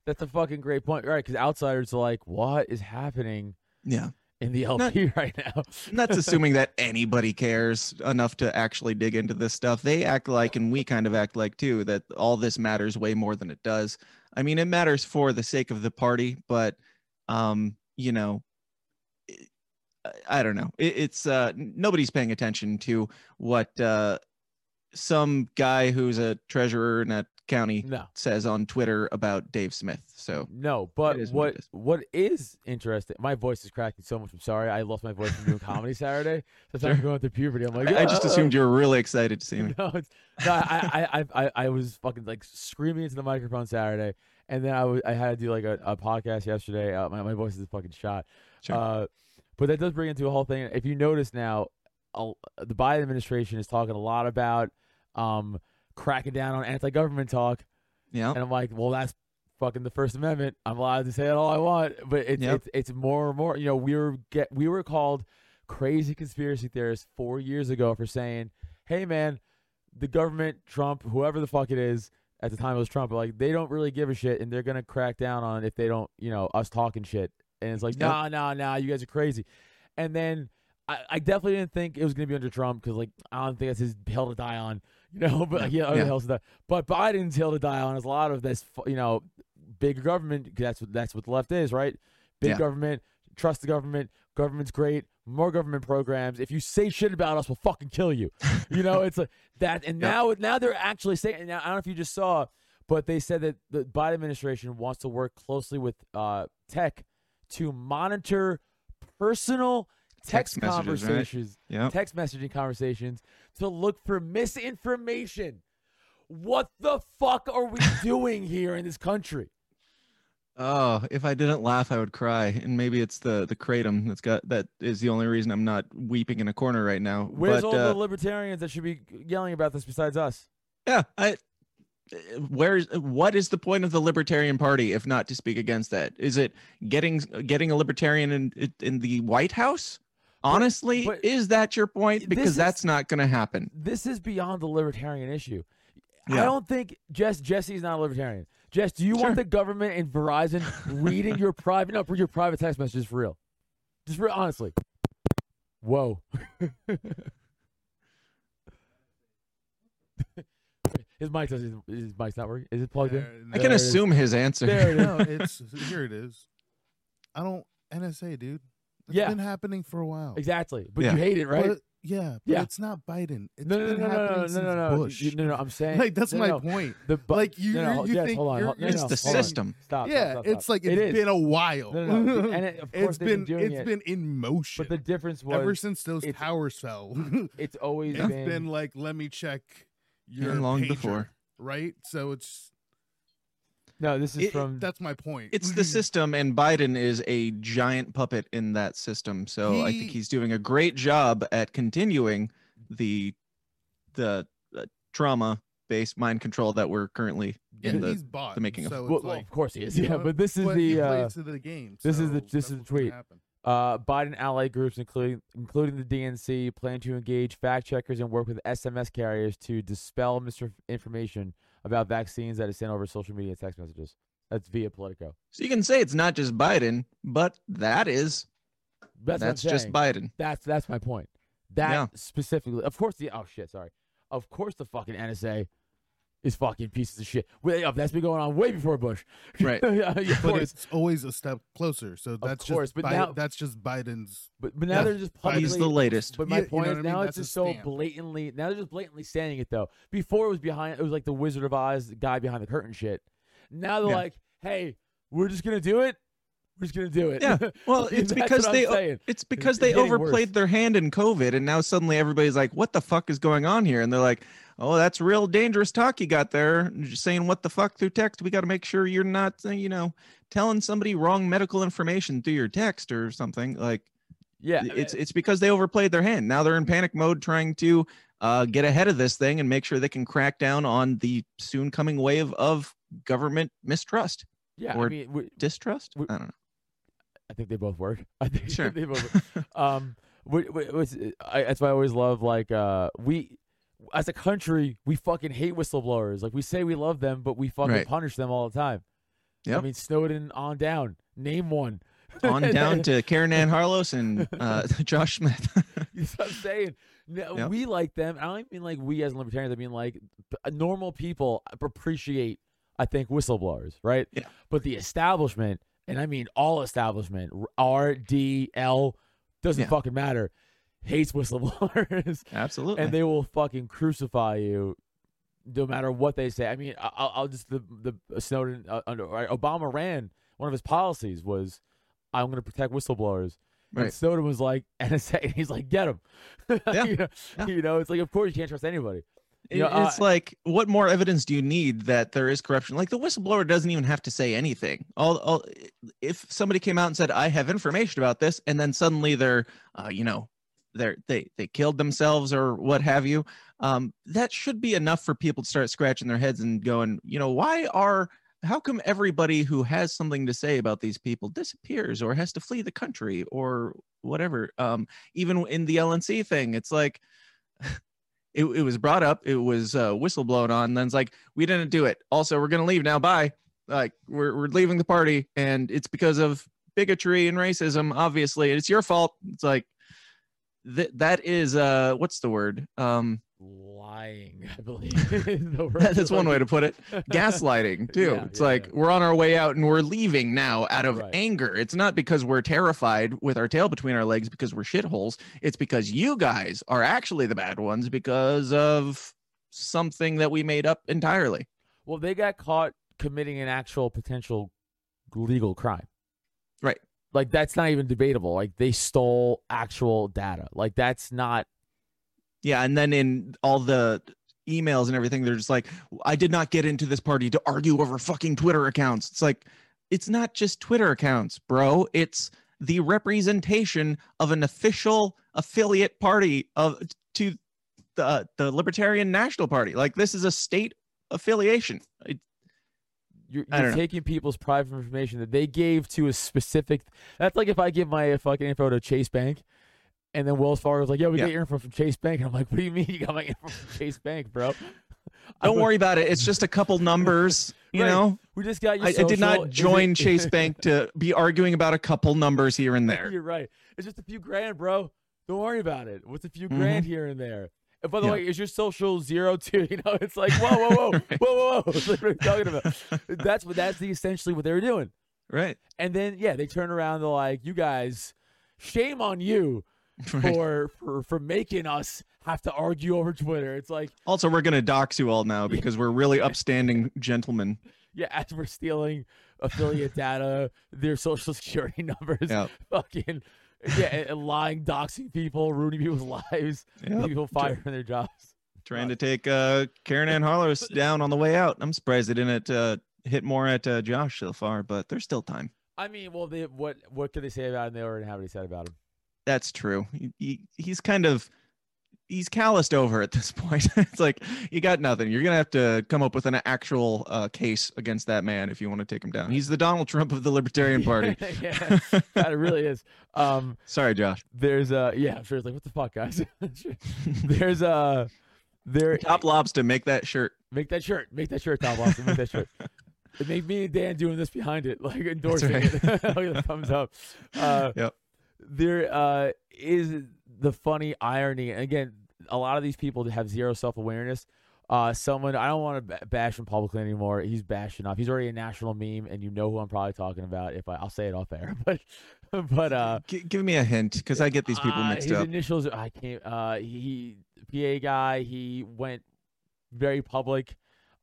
That's a fucking great point, right? Because outsiders are like, "What is happening yeah in the LP right now?" That's assuming that anybody cares enough to actually dig into this stuff. They act like, and we kind of act like too, that all this matters way more than it does. I mean, it matters for the sake of the party, but, um, you know, I don't know. It, it's uh, nobody's paying attention to what uh, some guy who's a treasurer in that county no, says on Twitter about Dave Smith. So no. But what what is. what is interesting? My voice is cracking so much. I'm sorry. I lost my voice from doing comedy Saturday. That's Sure. I'm going through puberty. I'm like, I, I just assumed you were really excited to see me. No, it's, no I, I, I, I, was fucking like screaming into the microphone Saturday, and then I I had to do like a, a podcast yesterday. Uh, my my voice is fucking shot. Sure. Uh, but that does bring into a whole thing. If you notice now, uh, the Biden administration is talking a lot about um cracking down on anti-government talk, Yeah. and I'm like, well, that's fucking the First Amendment. I'm allowed to say it all I want, but it's Yep. it's it's more and more. You know, we were get we were called crazy conspiracy theorists four years ago for saying, "Hey, man, the government, Trump, whoever the fuck it is." At the time, it was Trump. But like, they don't really give a shit, and they're gonna crack down on if they don't, you know, us talking shit. And it's like, Yep. nah, nah, nah, you guys are crazy. And then I, I definitely didn't think it was gonna be under Trump because, like, I don't think that's his hill to die on, you know. But yeah, other Yeah. hills to die. But Biden's hill to die on is a lot of this, you know, big government. that's what that's what the left is, right? Big Yeah. government, trust the government. Government's great. More government programs. If you say shit about us, we'll fucking kill you. You know, it's like that. And Yeah. now, now they're actually saying. Now I don't know if you just saw, but they said that the Biden administration wants to work closely with uh, tech to monitor personal text, Text messages, right? conversations, Yeah. text messaging conversations to look for misinformation. What the fuck are we doing here in this country? Oh, if I didn't laugh, I would cry. And maybe it's the the kratom that's got that is the only reason I'm not weeping in a corner right now. Where's but all uh, the libertarians that should be yelling about this besides us? yeah, I where's what is the point of the Libertarian Party if not to speak against that? Is it getting getting a libertarian in in the White House? Honestly, but is that your point? this Because is- that's not going to happen. This is beyond the libertarian issue. I don't think Jess Jesse's not a libertarian. Jess, do you Sure. want the government and Verizon reading your private no, your private text messages for real? Just real honestly. Whoa. his mic does his, his mic's not working. Is it plugged in? There- I can it is. assume his answer. There it is. no, it's here. It is. I don't NSA, dude. It's Yeah. been happening for a while. Exactly. But Yeah. you hate it, right? But, yeah, but Yeah. it's not Biden. It's no, no, no, been no, no, happening no, no, since no, no, Bush. You- no, no. I'm saying like that's no, my no. point. The bu- Like, you- no, no, you Jess, think hold on, you're- no, you're- no, it's the hold on. system. Stop. yeah, stop, stop, stop. it's like it's It is. been a while. No, no, no. And it, of course it's they've been, been doing it's it. been in motion. But the difference was ever since those it's- towers fell. it's always it's been, been like let me check your And long pager, before. right? So it's no. This is It- from that's my point. It's the system, and Biden is a giant puppet in that system. So I think he's doing a great job at continuing the the uh, trauma-based mind control that we're currently yeah, in the. he's bought. the making of. So well, it's well, like, of course he is. Yeah, know, but this is but he the uh, plays to the game. this is the- this is the tweet. uh, Biden ally groups, including including the DNC, plan to engage fact checkers and work with SMS carriers to dispel misinformation about vaccines that is sent over social media text messages. That's via Politico. So you can say it's not just Biden, but that is That's, that's just. Biden. That's that's my point. That Yeah. specifically, of course. The oh shit, sorry. Of course, the fucking NSA is fucking pieces of shit. Way up. That's been going on way before Bush. Right. yeah, of But course. it's always a step closer. So that's course, just but Bi- now- that's just Biden's. But but now Yeah. they're just He's publicly. He's the latest. But my Yeah, you point know is what I mean? now it's That's just so stamp. blatantly. Now they're just blatantly saying it though. Before it was behind. It was like the Wizard of Oz, the guy behind the curtain shit. Now they're Yeah. like, hey, we're just gonna do it. We're just gonna do it. Yeah. Well, it's because they saying. it's because It's they getting overplayed worse. their hand in COVID, and now suddenly everybody's like, "What the fuck is going on here?" And they're like, "Oh, that's real dangerous talk you got there. Just saying what the fuck through text. We got to make sure you're not, uh, you know, telling somebody wrong medical information through your text or something." Like, Yeah. it's it's because they overplayed their hand. Now they're in panic mode, trying to uh, get ahead of this thing and make sure they can crack down on the soon coming wave of government mistrust, yeah. I or- mean, we, distrust. We- I don't know. I think they both work. I think Sure. they both work. um, wh- what's- I, that's why I always love like uh we as a country we fucking hate whistleblowers. Like we say we love them, but we fucking Right. punish them all the time. Yeah, I mean Snowden on down. Name one. on down to Caryn Ann Harlos and uh, Josh Smith. You know what I'm saying? No, Yep. We like them. I don't mean like we as libertarians. I mean like normal people appreciate. I think whistleblowers, right? Yeah. But the establishment, and I mean all establishment, R, D, L, doesn't Yeah. fucking matter, hates whistleblowers, Absolutely. and they will fucking crucify you, no matter what they say. I mean, I'll, I'll just the the Snowden uh, under right, Obama ran one of his policies was, I'm going to protect whistleblowers. And Snowden was like NSA, and he's like, get him. Yeah. you, know, Yeah. you know, it's like, of course you can't trust anybody. It- you know, it's uh, like, what more evidence do you need that there is corruption? Like the whistleblower doesn't even have to say anything. All, all if somebody came out and said, "I have information about this," and then suddenly they're, uh, you know, they're they they killed themselves or what have you, um, that should be enough for people to start scratching their heads and going, you know, why are how come everybody who has something to say about these people disappears or has to flee the country or whatever um even in the lnc thing it's like it, it was brought up it was uh whistleblown on and then it's like we didn't do it. Also we're gonna leave now. Bye. Like we're, we're leaving the party and it's because of bigotry and racism obviously it's your fault. It's like th- that is uh what's the word? Um Lying, I believe that's one way to put it gaslighting too Yeah, it's yeah, like yeah. we're on our way out and we're leaving now out of Right. anger it's not because we're terrified with our tail between our legs because we're shitholes it's because you guys are actually the bad ones because of something that we made up entirely Well, they got caught committing an actual potential legal crime. Right. Like that's not even debatable. Like they stole actual data. Like that's not yeah and then in all the emails and everything they're just like i did not get into this party to argue over fucking twitter accounts it's like it's not just twitter accounts bro it's the representation of an official affiliate party of to the the libertarian national party like this is a state affiliation It- you're, you're know. taking people's private information that they gave to a specific. That's like if I give my fucking info to Chase Bank, and then Wells Fargo was like, "Yeah, we Yeah. get your info from Chase Bank," and I'm like, "What do you mean you got my info from Chase Bank, bro?" don't worry about it it's just a couple numbers you Right. know We just got your. I, I did not join chase bank to be arguing about a couple numbers here and there You're right. It's just a few grand, bro. Don't worry about it. What's a few Mhm. grand here and there? And by the Yeah. way, is your social zero too? You know, it's like whoa, whoa, whoa, whoa, whoa, whoa. Like, what are you talking about? That's what. That's the essentially what they were doing. right And then yeah, they turn around. They're like, "You guys, shame on you right for for for making us have to argue over Twitter." It's like Also, we're gonna dox you all now because we're really upstanding gentlemen. yeah, as we're stealing affiliate data, their social security numbers, Yeah. fucking yeah, and, and lying, doxing people, ruining people's lives, Yep. people fired from their jobs. Trying to take uh, Caryn Ann Harlos down on the way out. I'm surprised they didn't uh, hit more at uh, Josh so far, but there's still time. I mean, well, they, what what could they say about him? They already have what already said about him. That's true. He, he, he's kind of he's calloused over at this point. it's like you got nothing. You're gonna have to come up with an actual uh, case against that man if you want to take him down. He's the Donald Trump of the Libertarian Party. yeah, that it really is. Um, Sorry, Josh. there's uh, yeah, I'm sure like, what the fuck, guys? there's a uh, there Top lobster, make that shirt. make that shirt, make that shirt, Tom Boston, make that shirt. It made me and Dan doing this behind it, like endorsing right. it. Look at the thumbs up. Uh, Yep. There uh, is the funny irony. and Again, a lot of these people have zero self awareness. Uh, someone I don't want to bash him publicly anymore. He's bashing off. He's already a national meme, and you know who I'm probably talking about. If I, I'll say it off air, but but uh, G- give me a hint because I get these people uh, mixed his up. initials, I can't. Uh, he PA guy. He went very public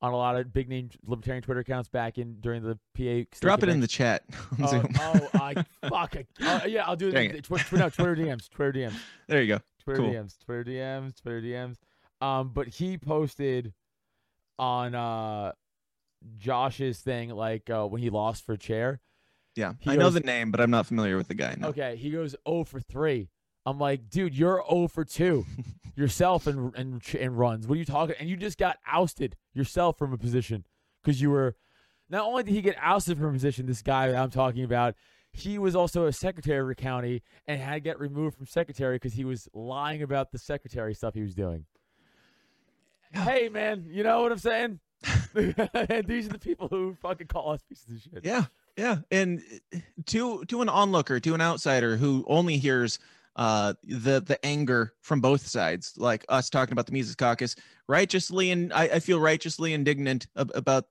on a lot of big name libertarian Twitter accounts back in during the PA. Drop it in the chat. Oh, oh, I fuck. I, uh, yeah, I'll do it. Dang it. Twi- twi- no, Twitter DMs. Twitter DMs. there you go. Twitter Cool. DMs, Twitter DMs, Twitter DMs. Um, but he posted on uh Josh's thing like uh, when he lost for chair. Yeah, He I know the name, but I'm not familiar with the guy. No. Okay, he goes 0 for 3. I'm like, dude, you're 0 for 2 yourself and and and runs. What are you talking? And you just got ousted yourself from a position because you were. Not only did he get ousted from a position, this guy that I'm talking about, he was also a secretary of the county and had to get removed from secretary because he was lying about the secretary stuff he was doing. Hey, man, you know what I'm saying? and these are the people who fucking call us pieces of shit. Yeah, yeah, and to to an onlooker, to an outsider who only hears uh the the anger from both sides, like us talking about the Mises Caucus, righteously and I, I feel righteously indignant ab- about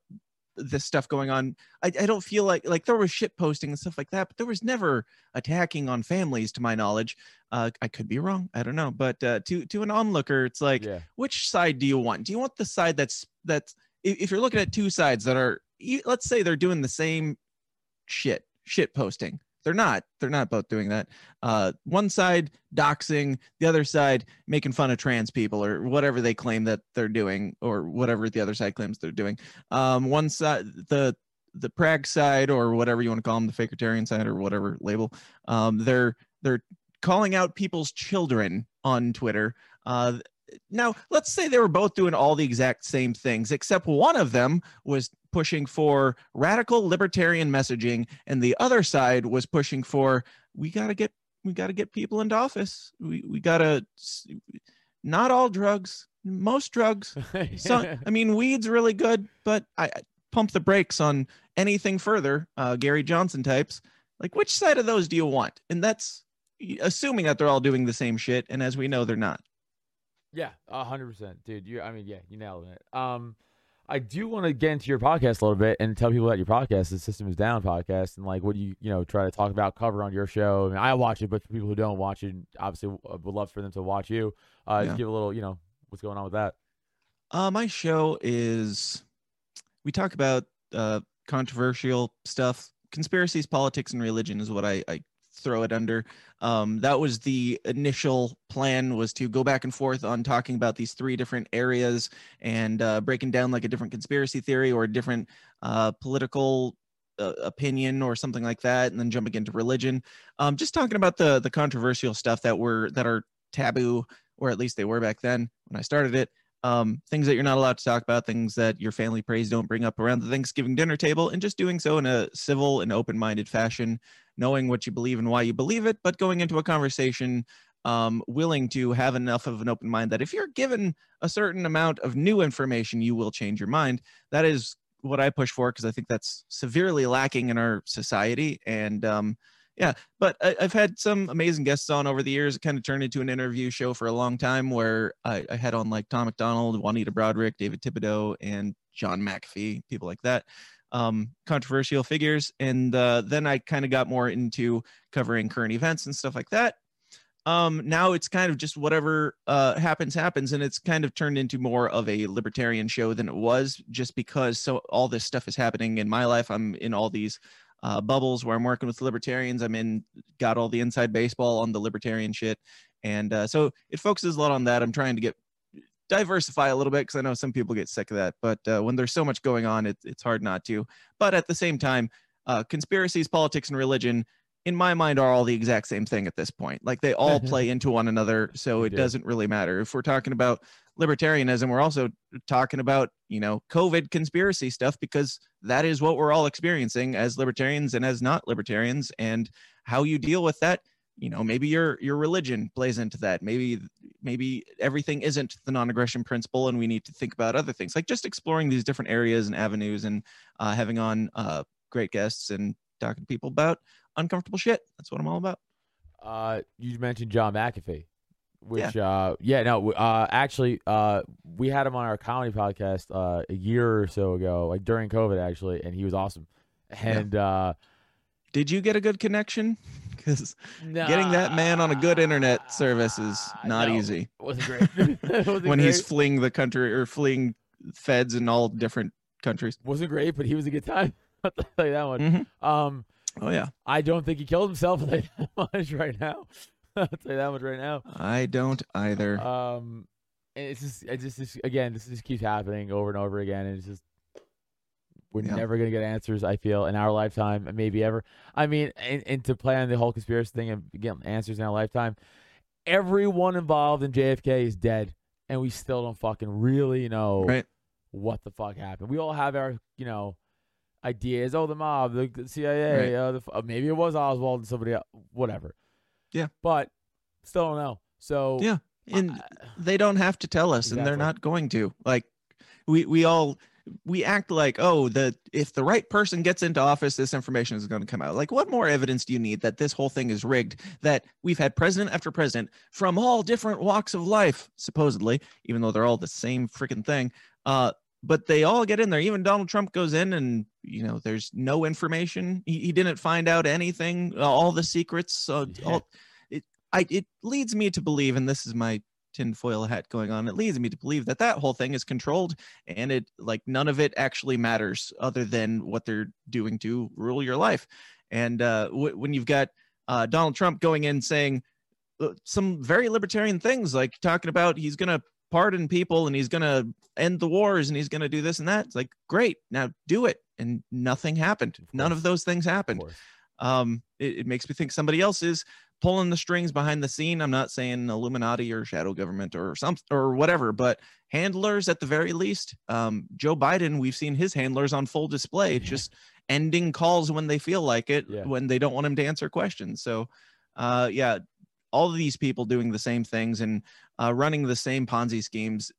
this stuff going on. I, I don't feel like like there was shit posting and stuff like that, but there was never attacking on families, to my knowledge. Uh, I could be wrong, I don't know, but uh, to to an onlooker, it's like yeah. which side do you want? Do you want the side that's that's if if you're looking at two sides that are let's say they're doing the same shit, shit posting. They're not. They're not both doing that. Uh, one side doxing, the other side making fun of trans people or whatever they claim that they're doing, or whatever the other side claims they're doing. Um, one side, the the Prague side, or whatever you want to call them, the fakertarian side, or whatever label. Um, they're they're calling out people's children on Twitter. Uh, now, let's say they were both doing all the exact same things, except one of them was pushing for radical libertarian messaging, and the other side was pushing for we got to get we got to get people into office. We we got to not all drugs, most drugs. So I mean, weed's really good, but I, I pump the brakes on anything further. Uh, Gary Johnson types. Like, which side of those do you want? And that's assuming that they're all doing the same shit. And as we know, they're not. Yeah, a hundred percent, dude. You, I mean, yeah, you nailed it. Um, I do want to get into your podcast a little bit and tell people about your podcast, the System Is Down podcast, and like what you, you know, try to talk about, cover on your show. I mean, I watch it, but for people who don't watch it, obviously, uh, would love for them to watch you. Uh, Yeah. just give a little, you know, what's going on with that. Uh, my show is we talk about uh, controversial stuff, conspiracies, politics, and religion is what I, I throw it under. Um, that was the initial plan was to go back and forth on talking about these three different areas and uh, breaking down like a different conspiracy theory or a different uh, political uh, opinion or something like that, and then jumping into religion. Um, just talking about the the controversial stuff that were that are taboo, or at least they were back then when I started it um, things that you're not allowed to talk about, things that your family prays don't bring up around the Thanksgiving dinner table, and just doing so in a civil and open minded fashion, knowing what you believe and why you believe it, but going into a conversation um, willing to have enough of an open mind that if you're given a certain amount of new information, you will change your mind. That is what I push for because I think that's severely lacking in our society. And um, yeah, but I, I've had some amazing guests on over the years. It kind of turned into an interview show for a long time where I, I had on like Tom MacDonald, Juanita Broaddrick, David Thibodeau, and John McAfee, people like that, um, controversial figures. And uh, then I kind of got more into covering current events and stuff like that. Um, now it's kind of just whatever uh, happens, happens. And it's kind of turned into more of a libertarian show than it was just because so all this stuff is happening in my life. I'm in all these uh, bubbles where I'm working with libertarians. I'm in, got all the inside baseball on the libertarian shit. And uh, so it focuses a lot on that. I'm trying to get diversify a little bit because I know some people get sick of that. But uh, when there's so much going on, it, it's hard not to. But at the same time, uh, conspiracies, politics, and religion, in my mind, are all the exact same thing at this point. Like they all play into one another. So it do. doesn't really matter. If we're talking about libertarianism, we're also talking about, you know, COVID conspiracy stuff because that is what we're all experiencing as libertarians and as not libertarians. And how you deal with that you know maybe your your religion plays into that. Maybe maybe everything isn't the non-aggression principle and we need to think about other things like just exploring these different areas and avenues and uh, having on uh, great guests and talking to people about uncomfortable shit. That's what i'm all about. Uh, you mentioned John McAfee. Which uh yeah no uh actually uh we had him on our comedy podcast uh a year or so ago like during COVID actually and he was awesome. And uh Did you get a good connection? Because getting that man on a good internet service is not no, easy. wasn't great wasn't When he's fleeing the country or fleeing feds in all different countries. wasn't great but he was a good time I'll tell you that one Mhm. um Oh yeah, I don't think he killed himself I'll tell you that much right now I'll tell you that much right now I don't either. Um, and it's just, it just, just again, this just keeps happening over and over again, and it's just we're Yeah. never gonna get answers. I feel in our lifetime, maybe ever. I mean, and, and to play on the whole conspiracy thing and get answers in our lifetime, everyone involved in JFK is dead, and we still don't fucking really know Right. what the fuck happened. We all have our, you know. Ideas, oh the mob, the, CIA, uh, the, uh, maybe it was Oswald and somebody else, whatever. Yeah. but still don't know. So Yeah. And I- they don't have to tell us, and they're not going to. Like, we we all we act like, oh, the if the right person gets into office, this information is going to come out. Like, what more evidence do you need that this whole thing is rigged? That we've had president after president from all different walks of life, supposedly, even though they're all the same freaking thing. Uh, but they all get in there. Even Donald Trump goes in, and you know, there's no information. He, he didn't find out anything. Uh, all the secrets. So Yeah. all it, I it leads me to believe, and this is my tinfoil hat going on. It leads me to believe that that whole thing is controlled, and it like none of it actually matters other than what they're doing to rule your life. And uh, w- when you've got uh, Donald Trump going in saying uh, some very libertarian things, like talking about he's going to pardon people and he's going to end the wars and he's going to do this and that. It's like, great, now do it. And nothing happened. None of those things happened um it, it makes me think somebody else is pulling the strings behind the scene i'm not saying illuminati or shadow government or some or whatever but handlers at the very least um joe biden we've seen his handlers on full display just ending calls when they feel like it Yeah. when they don't want him to answer questions so uh yeah all of these people doing the same things and uh, running the same ponzi schemes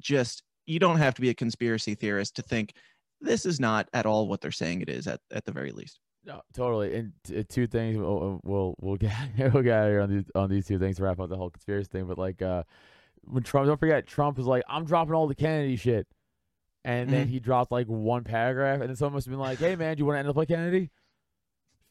just you don't have to be a conspiracy theorist to think this is not at all what they're saying it is at, at the very least No, totally. And t- two things we'll we'll we'll get we'll get out of here on these on these two things to wrap up the whole conspiracy thing. But like uh, when Trump, don't forget, Trump was like, "I'm dropping all the Kennedy shit," and then Mhm. he dropped like one paragraph, and then someone must have been like, "Hey man, do you want to end up like Kennedy?"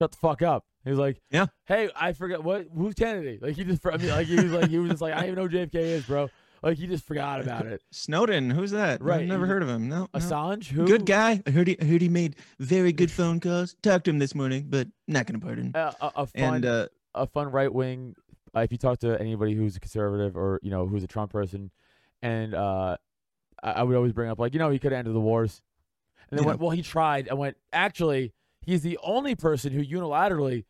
Shut the fuck up. He was like, Yeah. Hey, I forget what who's Kennedy? Like he just I mean like he was like he was just like I don't even know who JFK is, bro. Like he just forgot about it. Snowden, who's that? Right, I've never he- heard of him. No, no. Assange, who good guy. I heard he I heard he made very good phone calls. Talked to him this morning, but not gonna pardon. Uh, a, a fun and uh, a fun right wing. Uh, if you talk to anybody who's a conservative or you know who's a Trump person, and uh, I, I would always bring up like you know he could have ended the wars, and then went, well he tried. I went actually he's the only person who unilaterally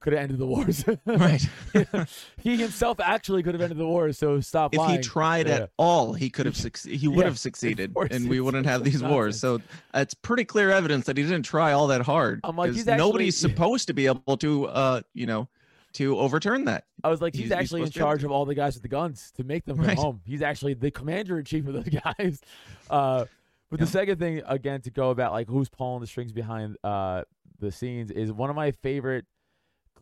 could have ended the wars. right. he himself actually could have ended the wars. So stop lying. if lying. he tried Yeah. at all, he could have succeeded. He would Yeah, have succeeded, and we wouldn't have these nonsense. wars. So it's pretty clear evidence that he didn't try all that hard. I'm like, he's actually- nobody's supposed to be able to, uh, you know, to overturn that. I was like, He's- he's, he's actually in be able charge of all the guys with the guns to make them come Right. home. He's actually the commander in chief of those guys. Uh, but Yeah. the second thing, again, to go about like who's pulling the strings behind uh, the scenes is one of my favorite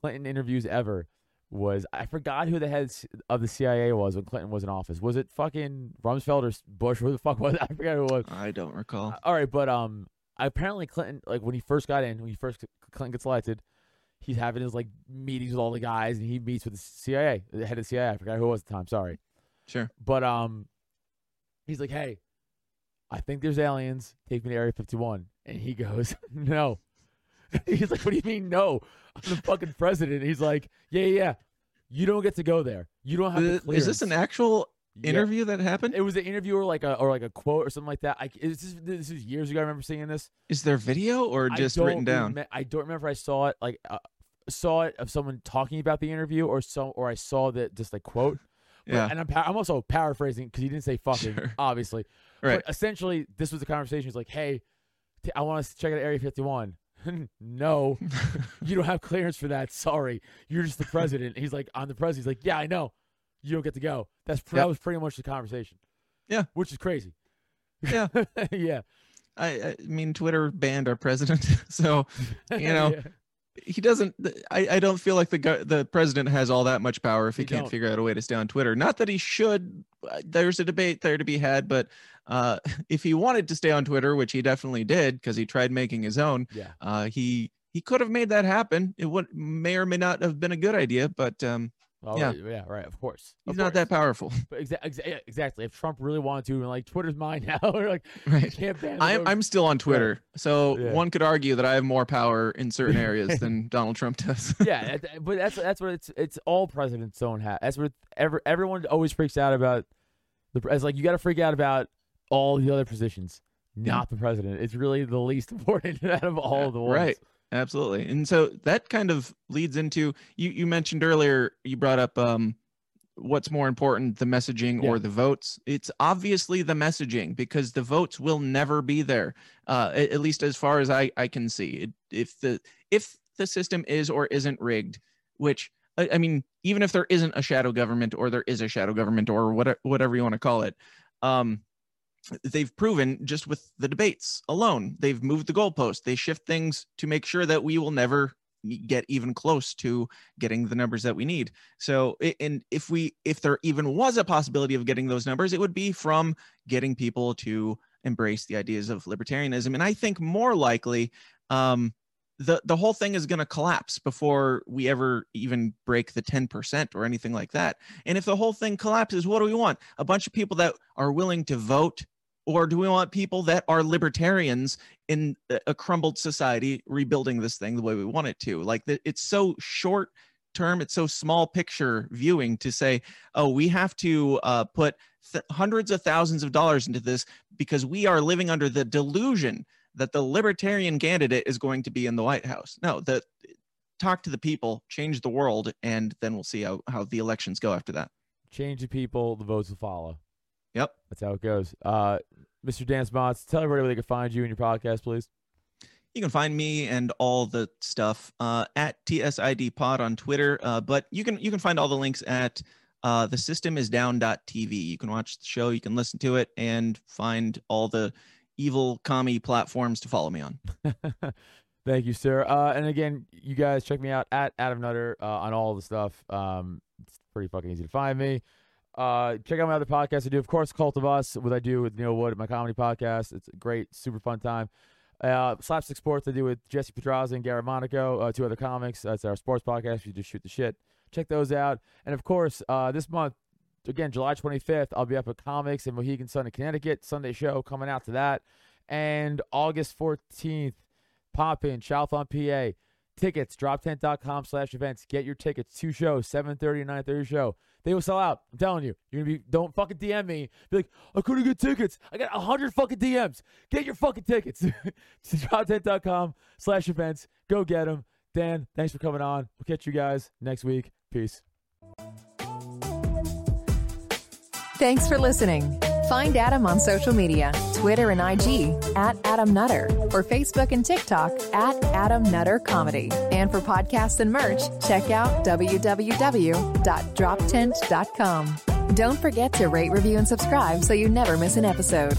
Clinton interviews ever. Was I forgot who the head of the CIA was when Clinton was in office? Was it fucking Rumsfeld or Bush? Who the fuck was it? I forgot who it was. I don't recall. All right, but um, apparently Clinton, like when he first got in, when he first Clinton gets elected, he's having his like meetings with all the guys, and he meets with the CIA, the head of the CIA. I forgot who it was at the time. Sorry, Sure. but um, he's like, "Hey, I think there's aliens. Take me to Area 51." And he goes, "No." he's like, "What do you mean no? I'm the fucking president." He's like, "Yeah, yeah, yeah. You don't get to go there. You don't have." the Is this an clearance." actual Yeah. interview that happened? It was an interview or like a or like a quote or something like that. I is this this is years ago. I remember seeing this. Is there video or just written down? remem- I don't remember. I saw it like uh, saw it of someone talking about the interview, or so, or I saw that just like quote. But- Yeah. and I'm I'm also paraphrasing because he didn't say fucking, Sure. obviously. Right. But essentially, this was the conversation. He's like, "Hey, t- I want to check out Area 51." no, you don't have clearance for that. Sorry, you're just the president. He's like, "I'm the president." He's like, "Yeah, I know. You don't get to go." That's pr- Yep. that was pretty much the conversation. Yeah. which is crazy. Yeah. yeah. I, I mean, Twitter banned our president, so You know, Yeah. he doesn't. I, I don't feel like the the president has all that much power if he You can't don't. figure out a way to stay on Twitter. Not that he should. uh, There's a debate there to be had, but uh, if he wanted to stay on Twitter, which he definitely did because he tried making his own, Yeah. uh, he he could have made that happen. It would may or may not have been a good idea, but um, Oh, Yeah. right, yeah, right. Of course. he's Of not that powerful. But exa- exa- exactly. If Trump really wanted to, and like Twitter's mine now, or like right. can't ban. I'm. I'm still on Twitter, so Yeah. one could argue that I have more power in certain areas than Donald Trump does. yeah, but that's that's what it's it's all presidents don't have. That's what ever everyone always freaks out about. The it's like you got to freak out about all the other positions, not the president. It's really the least important out of all the ones. Right. Absolutely. And so that kind of leads into you you mentioned earlier you brought up um what's more important the messaging Yeah. or the votes it's obviously the messaging because the votes will never be there uh at, at least as far as i i can see it, if the if the system is or isn't rigged which I, I mean even if there isn't a shadow government or there is a shadow government or whatever whatever you want to call it um they've proven just with the debates alone they've moved the goalpost. They shift things to make sure that we will never get even close to getting the numbers that we need. So and if we if there even was a possibility of getting those numbers it would be from getting people to embrace the ideas of libertarianism. And i think more likely um the the whole thing is going to collapse before we ever even break the 10% or anything like that. And if the whole thing collapses what do we want? A bunch of people that are willing to vote or do we want people that are libertarians in a- crumbled society rebuilding this thing the way we want it to? Like it's so short term it's so small picture viewing to say oh we have to uh, put th- hundreds of thousands of dollars into this because we are living under the delusion that the libertarian candidate is going to be in the white house. No the talk to the people change the world and then we'll see how, how the elections go after that. Change the people, the votes will follow. Yep. That's how it goes. Uh, Mr. Dan Smotz, tell everybody where they can find you and your podcast, please. You can find me and all the stuff uh, at TSID Pod on Twitter, uh, but you can you can find all the links at uh, the system is down.tv. You can watch the show, you can listen to it, and find all the evil commie platforms to follow me on. Thank you, sir. Uh, and again, you guys check me out at Adam Nutter uh, on all the stuff. Um, it's pretty fucking easy to find me. Uh, check out my other podcast I do, of course, Cult of Us, what I do with Neil Wood, my comedy podcast. It's a great, super fun time. Uh, Slapstick Sports I do with Jesse Pedraza and Garrett Monaco, uh, two other comics. That's our sports podcast. You just shoot the shit. Check those out. And of course, uh, this month, again, July 25th, I'll be up at Comix in Mohegan Sun in Connecticut. Sunday show coming out to that. And August 14th, pop in, Chalfont, PA. Tickets, droptent.com slash events. Get your tickets. Two shows, 7.30 and 9.30 show. They will sell out. I'm telling you. You're going to be, don't fucking DM me. Be like, I couldn't get tickets. I got 100 fucking DMs. Get your fucking tickets. to droptent.com slash events. Go get them. Dan, thanks for coming on. We'll catch you guys next week. Peace. Thanks for listening. Find Adam on social media Twitter and IG at Adam Nutter or Facebook and TikTok at Adam Nutter Comedy. And for podcasts and merch, check out www.droptent.com. Don't forget to rate, review, and subscribe so you never miss an episode.